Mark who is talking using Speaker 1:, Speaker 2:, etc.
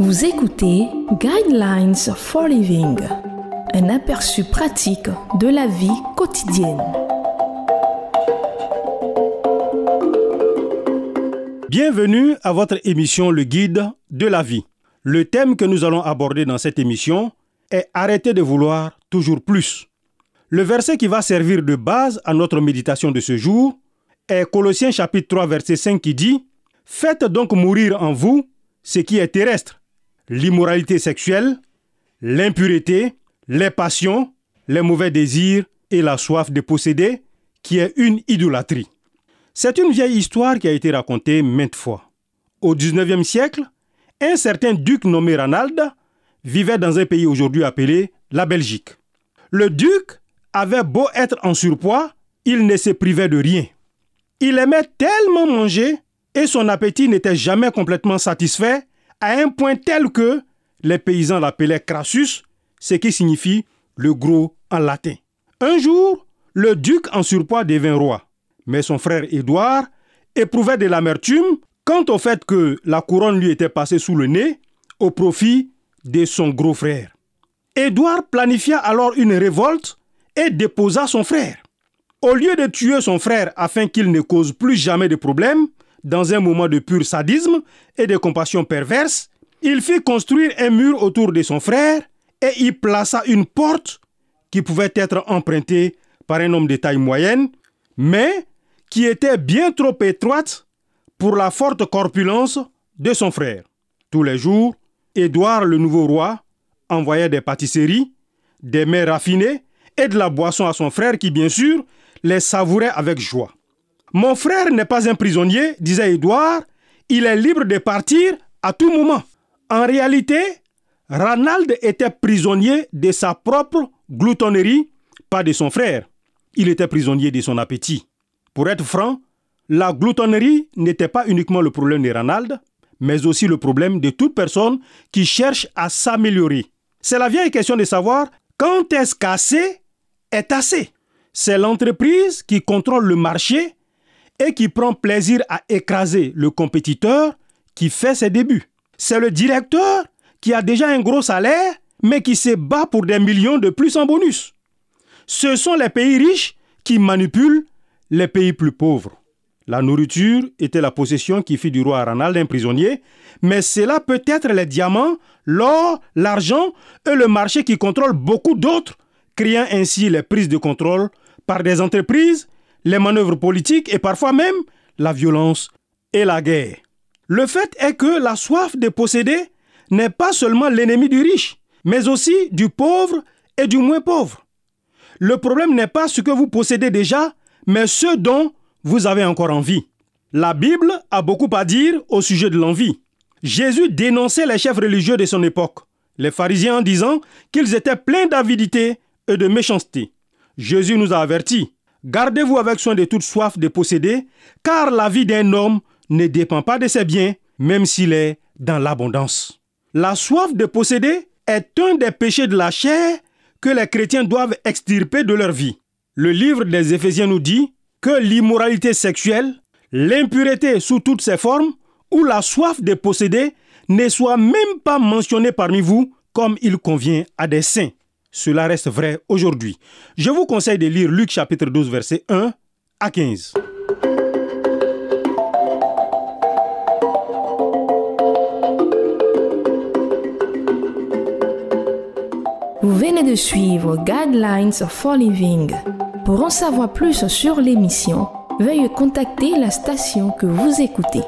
Speaker 1: Vous écoutez Guidelines for Living, un aperçu pratique de la vie quotidienne.
Speaker 2: Bienvenue à votre émission Le Guide de la vie. Le thème que nous allons aborder dans cette émission est Arrêter de vouloir toujours plus. Le verset qui va servir de base à notre méditation de ce jour est Colossiens chapitre 3 verset 5 qui dit Faites donc mourir en vous ce qui est terrestre, l'immoralité sexuelle, l'impureté, les passions, les mauvais désirs et la soif de posséder, qui est une idolâtrie. C'est une vieille histoire qui a été racontée maintes fois. Au XIXe siècle, un certain duc nommé Ranald vivait dans un pays aujourd'hui appelé la Belgique. Le duc avait beau être en surpoids, il ne se privait de rien. Il aimait tellement manger et son appétit n'était jamais complètement satisfait à un point tel que les paysans l'appelaient Crassus, ce qui signifie le gros en latin. Un jour, le duc en surpoids devint roi, mais son frère Édouard éprouvait de l'amertume quant au fait que la couronne lui était passée sous le nez au profit de son gros frère. Édouard planifia alors une révolte et déposa son frère. Au lieu de tuer son frère afin qu'il ne cause plus jamais de problème, dans un moment de pur sadisme et de compassion perverse, il fit construire un mur autour de son frère et y plaça une porte qui pouvait être empruntée par un homme de taille moyenne, mais qui était bien trop étroite pour la forte corpulence de son frère. Tous les jours, Édouard le nouveau roi envoyait des pâtisseries, des mets raffinés et de la boisson à son frère qui, bien sûr, les savourait avec joie. Mon frère n'est pas un prisonnier, disait Édouard, il est libre de partir à tout moment. En réalité, Ranald était prisonnier de sa propre gloutonnerie, pas de son frère. Il était prisonnier de son appétit. Pour être franc, la gloutonnerie n'était pas uniquement le problème de Ranald, mais aussi le problème de toute personne qui cherche à s'améliorer. C'est la vieille question de savoir quand est-ce qu'assez est assez? C'est l'entreprise qui contrôle le marché et qui prend plaisir à écraser le compétiteur qui fait ses débuts. C'est le directeur qui a déjà un gros salaire, mais qui se bat pour des millions de plus en bonus. Ce sont les pays riches qui manipulent les pays plus pauvres. La nourriture était la possession qui fit du roi Ranald un prisonnier, mais cela peut être les diamants, l'or, l'argent et le marché qui contrôlent beaucoup d'autres, créant ainsi les prises de contrôle par des entreprises les manœuvres politiques et parfois même la violence et la guerre. Le fait est que la soif de posséder n'est pas seulement l'ennemi du riche, mais aussi du pauvre et du moins pauvre. Le problème n'est pas ce que vous possédez déjà, mais ce dont vous avez encore envie. La Bible a beaucoup à dire au sujet de l'envie. Jésus dénonçait les chefs religieux de son époque, les pharisiens en disant qu'ils étaient pleins d'avidité et de méchanceté. Jésus nous a avertis Gardez-vous avec soin de toute soif de posséder, car la vie d'un homme ne dépend pas de ses biens, même s'il est dans l'abondance. La soif de posséder est un des péchés de la chair que les chrétiens doivent extirper de leur vie. Le livre des Éphésiens nous dit que l'immoralité sexuelle, l'impureté sous toutes ses formes, ou la soif de posséder ne soit même pas mentionnée parmi vous comme il convient à des saints. Cela reste vrai aujourd'hui. Je vous conseille de lire Luc chapitre 12 verset 1 à 15.
Speaker 1: Vous venez de suivre Guidelines for Living. Pour en savoir plus sur l'émission, veuillez contacter la station que vous écoutez.